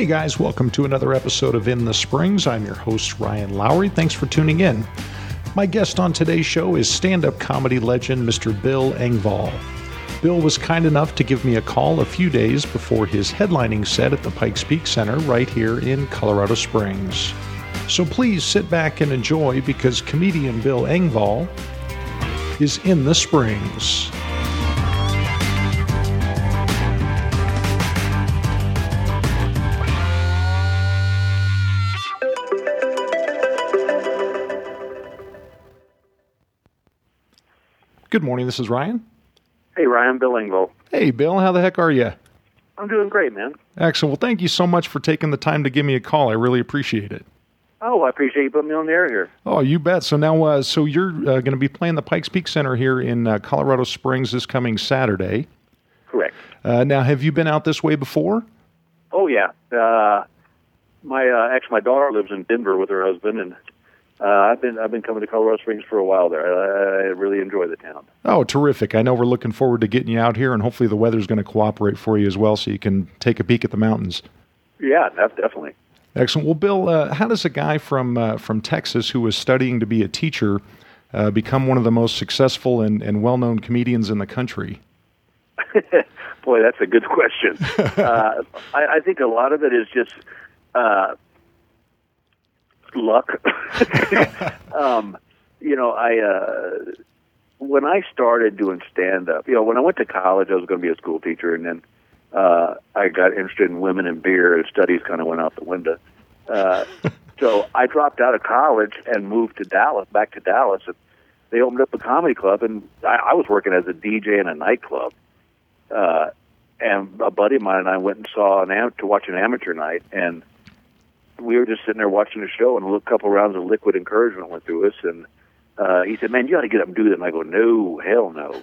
Hey guys, welcome to another episode of In the Springs. I'm your host, Ryan Lowry. Thanks for tuning in. My guest on today's show is stand up comedy legend Mr. Bill Engvall. Bill was kind enough to give me a call a few days before his headlining set at the Pikes Peak Center right here in Colorado Springs. So please sit back and enjoy because comedian Bill Engvall is in the Springs. Good morning. This is Ryan. Hey, Ryan Bill Engvall. Hey, Bill. How the heck are you? I'm doing great, man. Excellent. Well, thank you so much for taking the time to give me a call. I really appreciate it. Oh, I appreciate you putting me on the air here. Oh, you bet. So now, uh, so you're uh, going to be playing the Pikes Peak Center here in uh, Colorado Springs this coming Saturday. Correct. Uh, now, have you been out this way before? Oh yeah. Uh, my uh, actually, my daughter lives in Denver with her husband, and uh, I've been I've been coming to Colorado Springs for a while there. I, I really enjoy the town. Oh, terrific! I know we're looking forward to getting you out here, and hopefully the weather's going to cooperate for you as well, so you can take a peek at the mountains. Yeah, def- definitely. Excellent. Well, Bill, uh, how does a guy from uh, from Texas who was studying to be a teacher uh, become one of the most successful and, and well known comedians in the country? Boy, that's a good question. uh, I, I think a lot of it is just uh, luck. um, you know, I uh, when I started doing stand up, you know, when I went to college, I was going to be a school teacher, and then uh, I got interested in women and beer, and studies kind of went out the window. Uh, so I dropped out of college and moved to Dallas, back to Dallas, and they opened up a comedy club, and I, I was working as a DJ in a nightclub. Uh, and a buddy of mine and I went and saw an am- to watch an amateur night, and we were just sitting there watching the show, and a couple rounds of liquid encouragement went through us, and uh, he said, "Man, you got to get up and do that." And I go, "No, hell no."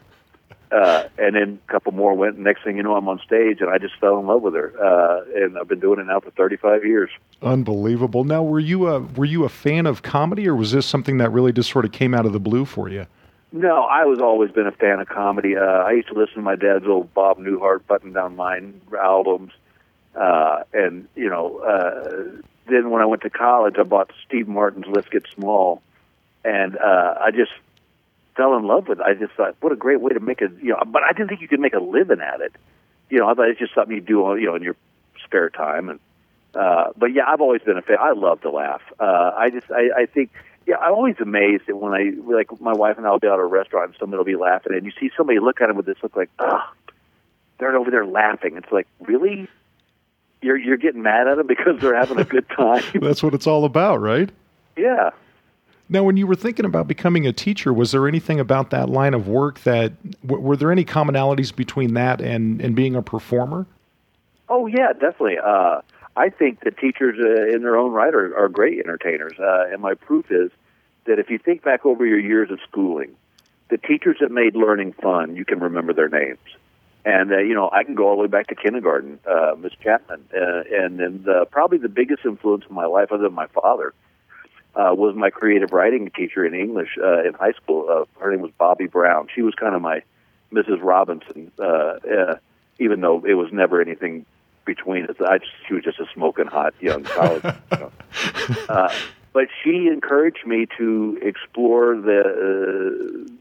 Uh, and then a couple more went. And next thing you know, I'm on stage, and I just fell in love with her. Uh, and I've been doing it now for 35 years. Unbelievable. Now, were you a were you a fan of comedy, or was this something that really just sort of came out of the blue for you? No, I was always been a fan of comedy. Uh, I used to listen to my dad's old Bob Newhart button down mind albums, uh, and you know, uh, then when I went to college, I bought Steve Martin's Let's Get Small, and uh, I just fell in love with it. I just thought, what a great way to make a you know. But I didn't think you could make a living at it. You know, I thought it's just something you do, on, you know, in your spare time. And uh, but yeah, I've always been a fan. I love to laugh. Uh, I just, I, I think, yeah, I'm always amazed that when I like my wife and I'll be out at a restaurant and somebody will be laughing, and you see somebody look at them with this look like, oh, they're over there laughing. It's like, really? You're you're getting mad at them because they're having a good time. That's what it's all about, right? yeah. Now, when you were thinking about becoming a teacher, was there anything about that line of work that w- were there any commonalities between that and and being a performer? Oh yeah, definitely. Uh, I think that teachers, uh, in their own right, are, are great entertainers. Uh, and my proof is that if you think back over your years of schooling, the teachers that made learning fun, you can remember their names. And uh, you know, I can go all the way back to kindergarten, uh, Miss Chapman, uh, and then uh, probably the biggest influence in my life, other than my father, uh, was my creative writing teacher in English uh, in high school. Uh, her name was Bobby Brown. She was kind of my Mrs. Robinson, uh, uh, even though it was never anything between us. I just, she was just a smoking hot young college. you know. uh, but she encouraged me to explore the uh,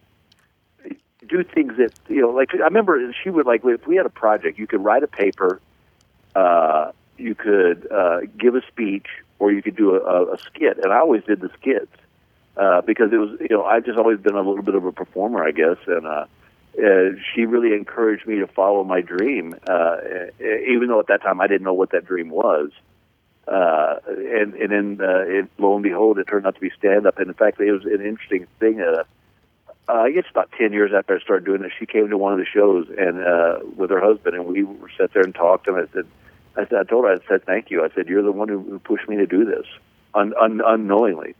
do things that you know. Like I remember, she would like if we had a project, you could write a paper, uh, you could uh, give a speech, or you could do a, a, skit. And I always did the skits uh, because it was you know I've just always been a little bit of a performer, I guess, and. uh uh, she really encouraged me to follow my dream, uh, even though at that time I didn't know what that dream was. Uh, and and then uh, it, lo and behold, it turned out to be stand up. And in fact, it was an interesting thing. Uh, uh, I guess about ten years after I started doing this, she came to one of the shows and uh, with her husband, and we sat there and talked. And I said, I said, I told her, I said, thank you. I said, you're the one who, who pushed me to do this, un, un, unknowingly.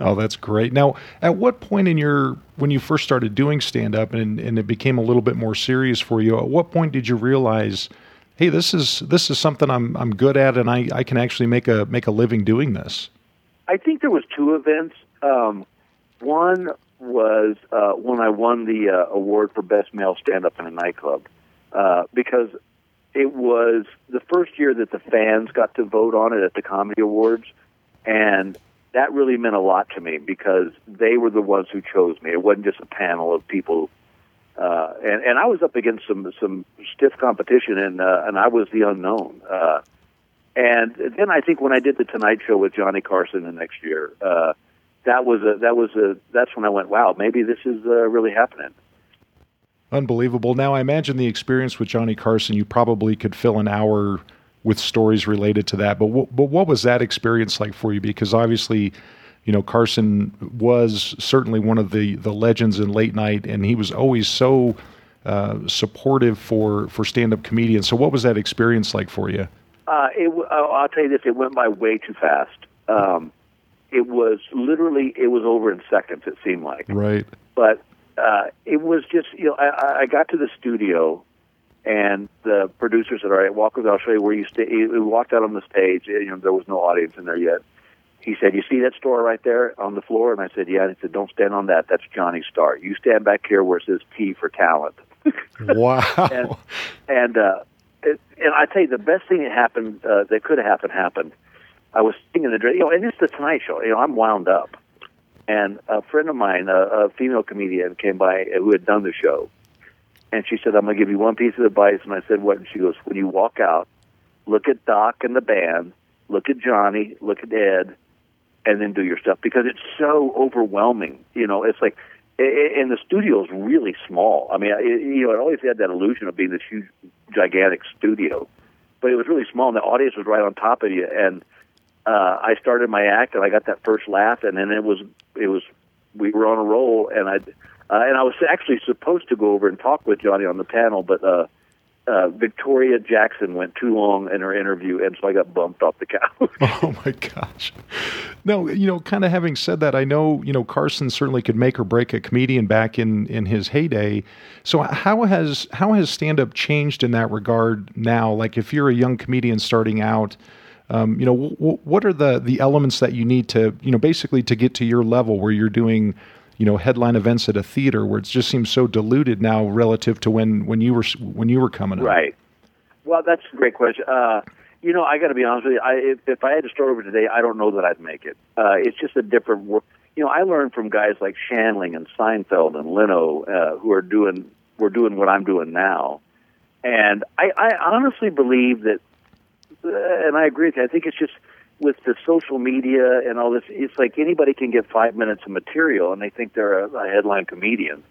Oh, that's great. Now, at what point in your when you first started doing stand up and and it became a little bit more serious for you, at what point did you realize, hey, this is this is something I'm I'm good at and I, I can actually make a make a living doing this? I think there was two events. Um, one was uh, when I won the uh, award for best male stand up in a nightclub, uh, because it was the first year that the fans got to vote on it at the Comedy Awards, and that really meant a lot to me because they were the ones who chose me. It wasn't just a panel of people, uh, and and I was up against some some stiff competition, and uh, and I was the unknown. Uh, and then I think when I did the Tonight Show with Johnny Carson the next year, uh, that was a that was a that's when I went, wow, maybe this is uh, really happening. Unbelievable. Now I imagine the experience with Johnny Carson, you probably could fill an hour with stories related to that. But w- but what was that experience like for you? Because obviously, you know, Carson was certainly one of the the legends in late night, and he was always so uh, supportive for for stand up comedians. So what was that experience like for you? Uh, it, I'll tell you this: it went by way too fast. Um, it was literally it was over in seconds. It seemed like right, but uh, it was just you know I, I got to the studio and the producer said, "All right, walk with. I'll show you where you stay." We walked out on the stage. You know, there was no audience in there yet. He said, "You see that store right there on the floor?" And I said, "Yeah." And he said, "Don't stand on that. That's Johnny's star. You stand back here where it says T for talent." wow. and and uh, it, and I tell you, the best thing that happened uh, that could have happened happened. I was sitting in the you know, and it's the Tonight Show. You know, I'm wound up, and a friend of mine, a, a female comedian, came by uh, who had done the show, and she said, "I'm going to give you one piece of advice." And I said, "What?" And she goes, "When you walk out, look at Doc and the band, look at Johnny, look at Ed, and then do your stuff because it's so overwhelming. You know, it's like." And the studio is really small. I mean, it, you know, it always had that illusion of being this huge, gigantic studio, but it was really small, and the audience was right on top of you. And uh, I started my act, and I got that first laugh, and then it was it was we were on a roll, and I uh, and I was actually supposed to go over and talk with Johnny on the panel, but uh, uh, Victoria Jackson went too long in her interview, and so I got bumped off the couch. oh my gosh! No, you know, kind of having said that, I know you know Carson certainly could make or break a comedian back in in his heyday. So how has how has stand up changed in that regard now? Like if you're a young comedian starting out. Um, you know, w- what are the the elements that you need to, you know, basically to get to your level where you're doing you know headline events at a theater where it just seems so diluted now relative to when when you were when you were coming up. Right. Well, that's a great question. Uh, you know, I got to be honest with you. I, if, if I had to start over today, I don't know that I'd make it. Uh, it's just a different work. You know, I learned from guys like Shandling and Seinfeld and Leno, uh, who are doing were doing what I'm doing now, and I, I honestly believe that, and I agree with you. I think it's just with the social media and all this, it's like anybody can get five minutes of material and they think they're a, a headline comedian.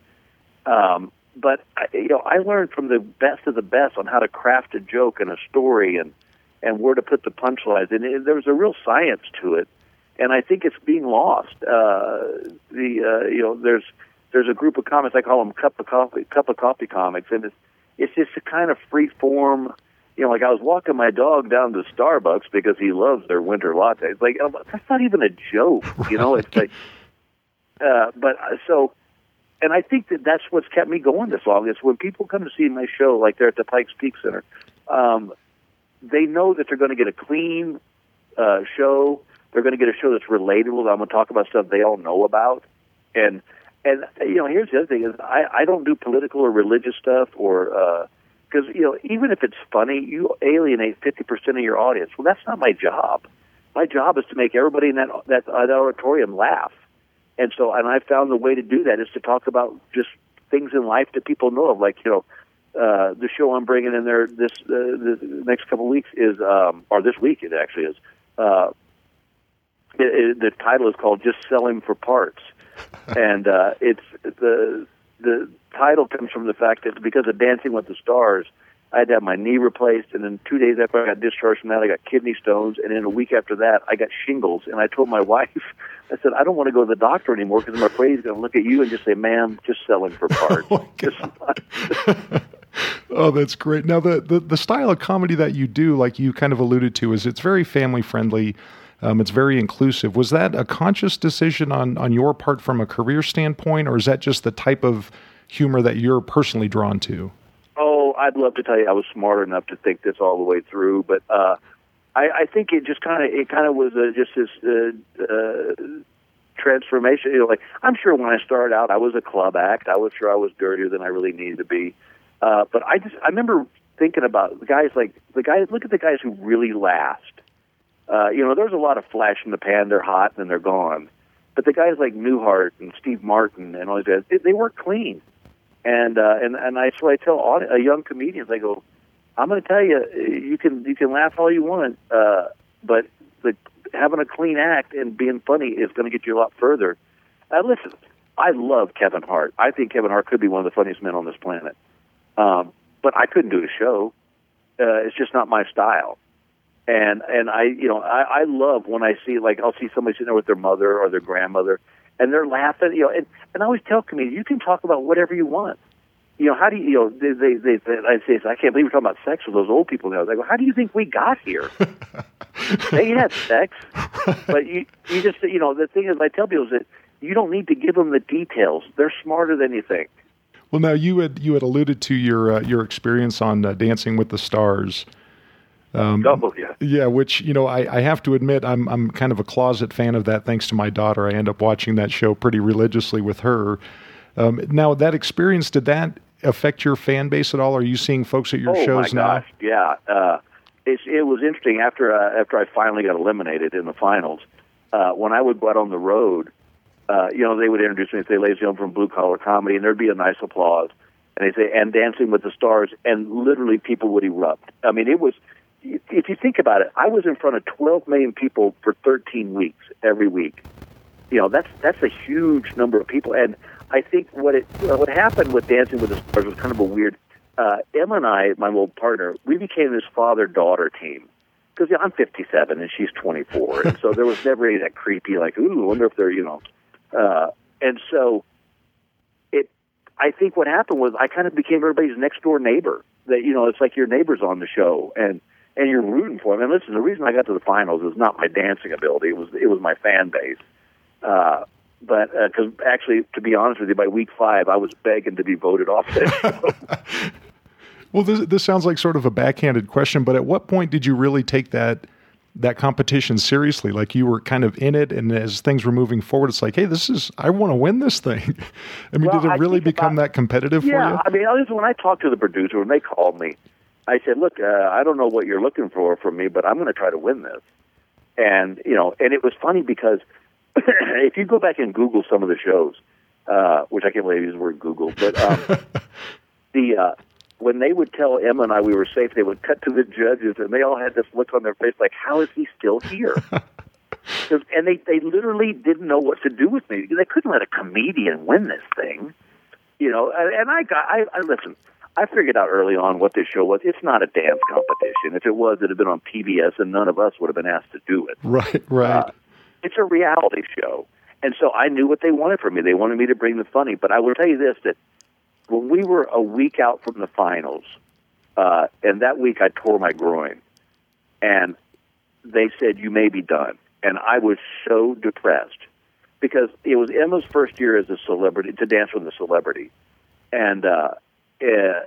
Um, but I, you know, I learned from the best of the best on how to craft a joke and a story and and where to put the punchlines. And it, there was a real science to it, and I think it's being lost. Uh, the uh, you know, there's there's a group of comics I call them cup of coffee cup of coffee comics, and it's it's just a kind of free form you know, like I was walking my dog down to Starbucks because he loves their winter lattes. Like that's not even a joke, you know. It's like, uh, but uh, so, and I think that that's what's kept me going this long. Is when people come to see my show, like they're at the Pikes Peak Center, um, they know that they're going to get a clean uh, show. They're going to get a show that's relatable. I'm going to talk about stuff they all know about, and and you know, here's the other thing: is I I don't do political or religious stuff or. uh because you know even if it's funny, you alienate fifty percent of your audience. Well, that's not my job. My job is to make everybody in that that, that auditorium laugh, and so and I found the way to do that is to talk about just things in life that people know of, like you know. Uh, the show I'm bringing in there this uh, the next couple of weeks is, um, or this week it actually is. Uh, it, it, the title is called "Just Selling for Parts," and uh, it's the the title comes from the fact that because of Dancing with the Stars, I had to have my knee replaced, and then two days after I got discharged from that, I got kidney stones, and then a week after that, I got shingles. And I told my wife, I said, I don't want to go to the doctor anymore because I'm afraid he's going to look at you and just say, "Ma'am, just selling for parts." oh, oh, that's great. Now, the, the the style of comedy that you do, like you kind of alluded to, is it's very family friendly. Um, it's very inclusive. Was that a conscious decision on on your part from a career standpoint, or is that just the type of humor that you're personally drawn to? Oh, I'd love to tell you I was smart enough to think this all the way through, but uh, I, I think it just kind of it kind of was uh, just this uh, uh, transformation. You know, like I'm sure when I started out, I was a club act. I was sure I was dirtier than I really needed to be. Uh, but I just I remember thinking about the guys like the guys. Look at the guys who really last. Uh, you know, there's a lot of flash in the pan. They're hot and then they're gone. But the guys like Newhart and Steve Martin and all these guys, they, they work clean. And uh, and and I so I tell all, uh, young comedians, I go, I'm going to tell you, you can you can laugh all you want, uh, but the having a clean act and being funny is going to get you a lot further. Uh, listen, I love Kevin Hart. I think Kevin Hart could be one of the funniest men on this planet. Um, but I couldn't do a show. Uh, it's just not my style. And and I you know I, I love when I see like I'll see somebody sitting there with their mother or their grandmother and they're laughing you know and, and I always tell comedians you can talk about whatever you want you know, how do you, you know, they, they, they, they I say, I can't believe we're talking about sex with those old people now. They go, how do you think we got here? they had sex, but you, you just, you know, the thing is, I tell people is that you don't need to give them the details. They're smarter than you think. Well, now you had you had alluded to your uh, your experience on uh, Dancing with the Stars. Um, oh, yeah. Yeah, which you know, I, I have to admit, I'm I'm kind of a closet fan of that. Thanks to my daughter, I end up watching that show pretty religiously with her. Um, now, that experience did that affect your fan base at all? Are you seeing folks at your oh, shows now? Gosh, yeah. Uh, it's, it was interesting after uh, after I finally got eliminated in the finals. Uh, when I would go out on the road, uh, you know, they would introduce me and say, "Ladies and gentlemen from Blue Collar Comedy," and there'd be a nice applause. And they say, "And Dancing with the Stars," and literally people would erupt. I mean, it was. If you think about it, I was in front of 12 million people for 13 weeks every week. You know, that's that's a huge number of people, and I think what it what happened with Dancing with the Stars was kind of a weird. Uh, Emma and I, my old partner, we became this father daughter team because yeah, I'm 57 and she's 24, and so there was never any that creepy like, ooh, I wonder if they're you know. Uh, and so, it. I think what happened was I kind of became everybody's next door neighbor. That you know, it's like your neighbor's on the show, and and you're rooting for them. And listen, the reason I got to the finals was not my dancing ability; it was it was my fan base. Uh, but because uh, actually, to be honest with you, by week five, I was begging to be voted off well, this this sounds like sort of a backhanded question, but at what point did you really take that that competition seriously? Like you were kind of in it, and as things were moving forward, it's like, hey, this is I want to win this thing. I mean, well, did it really become about, that competitive yeah, for you? I mean, listen, when I talked to the producer when they called me, I said, look, uh, I don't know what you're looking for from me, but I'm going to try to win this. And you know, and it was funny because if you go back and Google some of the shows, uh, which I can't believe I use the word Google, but um, the uh, when they would tell Emma and I we were safe, they would cut to the judges, and they all had this look on their face like, "How is he still here?" and they they literally didn't know what to do with me. They couldn't let a comedian win this thing, you know. And I got I, I listen. I figured out early on what this show was. It's not a dance competition. If it was, it'd have been on PBS, and none of us would have been asked to do it. Right, right. Uh, it's a reality show. And so I knew what they wanted from me. They wanted me to bring the funny. But I will tell you this that when we were a week out from the finals, uh, and that week I tore my groin, and they said, You may be done. And I was so depressed because it was Emma's first year as a celebrity, to dance with a celebrity. And uh, uh,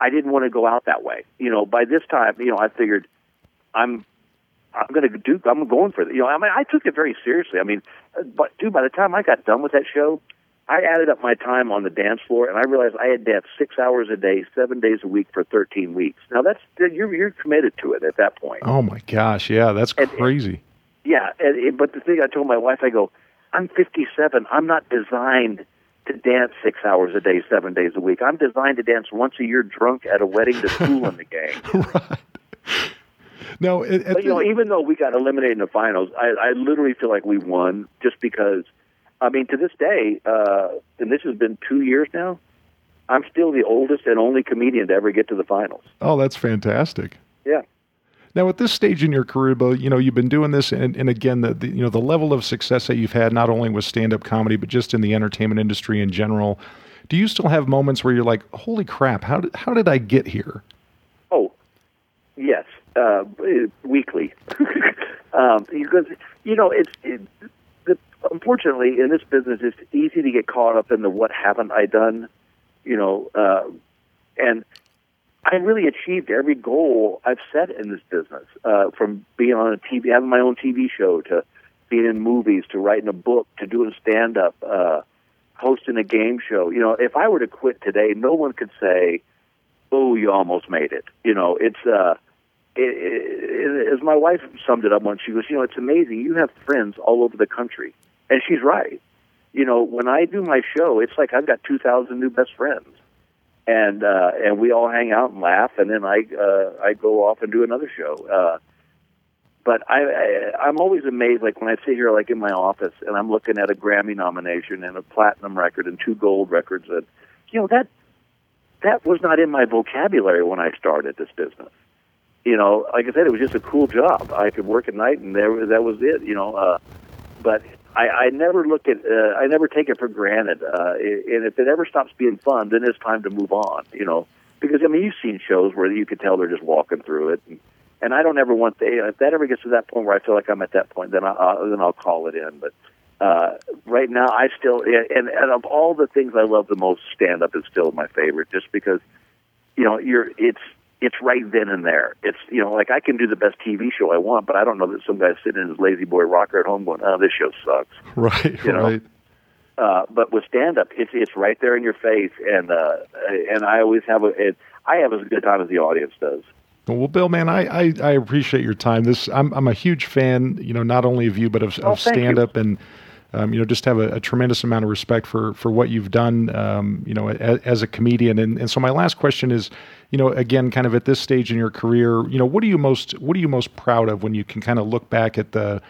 I didn't want to go out that way. You know, by this time, you know, I figured I'm I'm going to do. I'm going for it. You know, I mean, I took it very seriously. I mean, but dude, by the time I got done with that show, I added up my time on the dance floor, and I realized I had danced six hours a day, seven days a week for 13 weeks. Now that's you're you're committed to it at that point. Oh my gosh, yeah, that's and, crazy. yeah, and, but the thing I told my wife, I go, I'm 57. I'm not designed to dance six hours a day, seven days a week. I'm designed to dance once a year, drunk at a wedding to school in the game. right. No, it, but you know, even though we got eliminated in the finals, I, I literally feel like we won just because. I mean, to this day, uh, and this has been two years now. I'm still the oldest and only comedian to ever get to the finals. Oh, that's fantastic. Yeah. Now, at this stage in your career, Bill, you know you've been doing this, and, and again, the, the you know the level of success that you've had, not only with stand-up comedy, but just in the entertainment industry in general. Do you still have moments where you're like, "Holy crap! How did how did I get here?" Oh, yes uh, weekly um, because you know it's it, the, unfortunately in this business it's easy to get caught up in the what haven't I done, you know, uh, and I really achieved every goal I've set in this business uh, from being on a TV, having my own TV show to being in movies to writing a book to doing stand up, uh, hosting a game show. You know, if I were to quit today, no one could say oh, you almost made it. You know, it's uh, it, it, as my wife summed it up once. She goes, you know, it's amazing. You have friends all over the country, and she's right. You know, when I do my show, it's like I've got two thousand new best friends, and uh, and we all hang out and laugh, and then I uh, I go off and do another show. Uh, but I, I I'm always amazed, like when I sit here, like in my office, and I'm looking at a Grammy nomination and a platinum record and two gold records, and you know that that was not in my vocabulary when I started this business. You know, like I said, it was just a cool job. I could work at night, and there that was it. You know, uh, but I, I never look at, uh, I never take it for granted. Uh, and if it ever stops being fun, then it's time to move on. You know, because I mean, you've seen shows where you could tell they're just walking through it. And, and I don't ever want the if that ever gets to that point where I feel like I'm at that point, then I uh, then I'll call it in. But uh, right now, I still and, and of all the things I love the most, stand up is still my favorite, just because you know you're it's it's right then and there. It's you know like I can do the best TV show I want, but I don't know that some guy's sitting in his lazy boy rocker at home going, "Oh, this show sucks." Right. You know? Right. Uh, but with stand up, it's it's right there in your face, and uh, and I always have a it, I have as good time as the audience does. Well, Bill, man, I, I, I, appreciate your time. This I'm I'm a huge fan, you know, not only of you but of, oh, of stand up and um, you know just have a, a, tremendous amount of respect for for what you've done, um, you know, as, as, a comedian. And and so my last question is, you know, again, kind of at this stage in your career, you know, what are you most what are you most proud of when you can kind of look back at the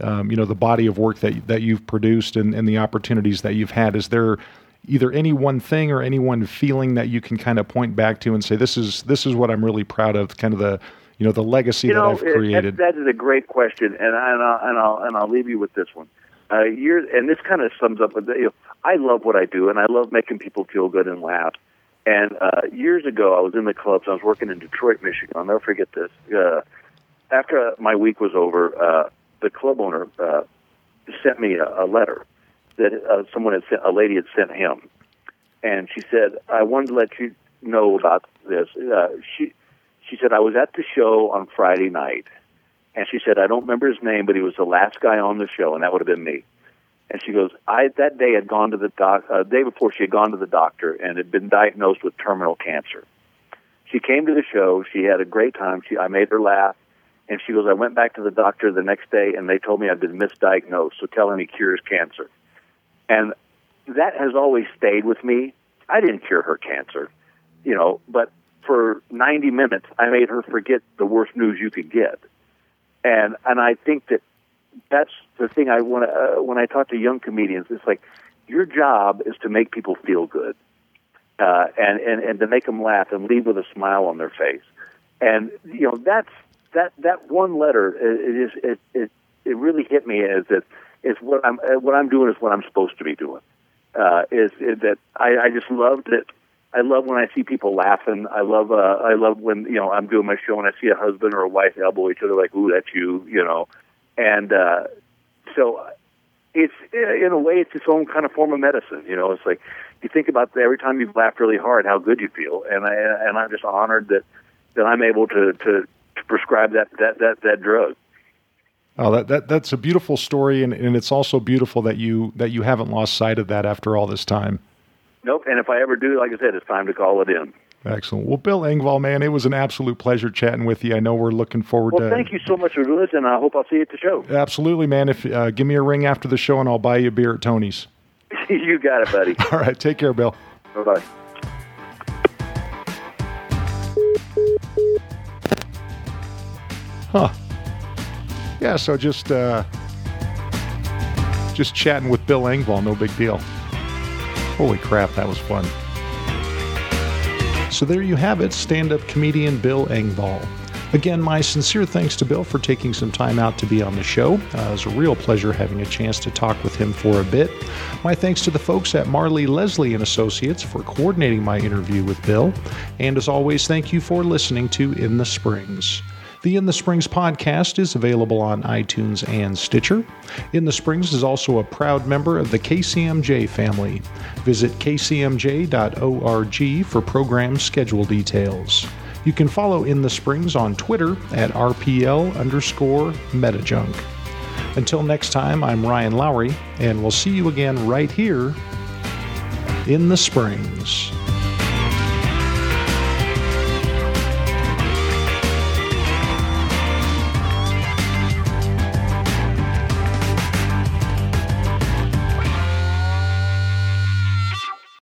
um, you know the body of work that that you've produced and, and the opportunities that you've had? Is there either any one thing or any one feeling that you can kind of point back to and say this is this is what I'm really proud of, kind of the you know the legacy you know, that I've created. that is a great question, and, I, and, I'll, and I'll and I'll leave you with this one. Uh, years, and this kind of sums up. You know, I love what I do, and I love making people feel good and laugh. And uh, years ago, I was in the clubs. I was working in Detroit, Michigan. I'll never forget this. Uh, after my week was over, uh, the club owner uh, sent me a, a letter that uh, someone had sent, a lady had sent him, and she said, "I wanted to let you know about this." Uh, she she said, "I was at the show on Friday night, and she said I don't remember his name, but he was the last guy on the show, and that would have been me." And she goes, "I that day had gone to the doc. Uh, day before she had gone to the doctor and had been diagnosed with terminal cancer. She came to the show. She had a great time. She I made her laugh." And she goes, I went back to the doctor the next day, and they told me I'd been misdiagnosed. So tell him he cures cancer. And that has always stayed with me. I didn't cure her cancer, you know, but for 90 minutes, I made her forget the worst news you could get. And, and I think that that's the thing I want to, uh, when I talk to young comedians, it's like, your job is to make people feel good. Uh, and, and, and to make them laugh and leave with a smile on their face. And, you know, that's, that, that one letter, it, it is, it, it, it really hit me as that is what I'm uh, what I'm doing is what I'm supposed to be doing. Uh, is, is that I, I just love that. I love when I see people laughing. I love uh, I love when you know I'm doing my show and I see a husband or a wife elbow each other like, "Ooh, that's you," you know. And uh, so it's in a way it's its own kind of form of medicine. You know, it's like you think about every time you've laughed really hard, how good you feel, and I and I'm just honored that that I'm able to to, to prescribe that that that that drug. Oh, that, that that's a beautiful story, and, and it's also beautiful that you that you haven't lost sight of that after all this time. Nope. And if I ever do, like I said, it's time to call it in. Excellent. Well, Bill Engvall, man, it was an absolute pleasure chatting with you. I know we're looking forward well, to. thank you so much for doing this, and I hope I'll see you at the show. Absolutely, man. If uh, give me a ring after the show, and I'll buy you a beer at Tony's. you got it, buddy. all right. Take care, Bill. Bye bye. Huh yeah, so just uh, just chatting with Bill Engvall, no big deal. Holy crap, that was fun. So there you have it, stand-up comedian Bill Engvall. Again, my sincere thanks to Bill for taking some time out to be on the show. Uh, it was a real pleasure having a chance to talk with him for a bit. My thanks to the folks at Marley Leslie and Associates for coordinating my interview with Bill. And as always, thank you for listening to In the Springs. The In the Springs podcast is available on iTunes and Stitcher. In the Springs is also a proud member of the KCMJ family. Visit kcmj.org for program schedule details. You can follow In the Springs on Twitter at RPL underscore metajunk. Until next time, I'm Ryan Lowry, and we'll see you again right here in the Springs.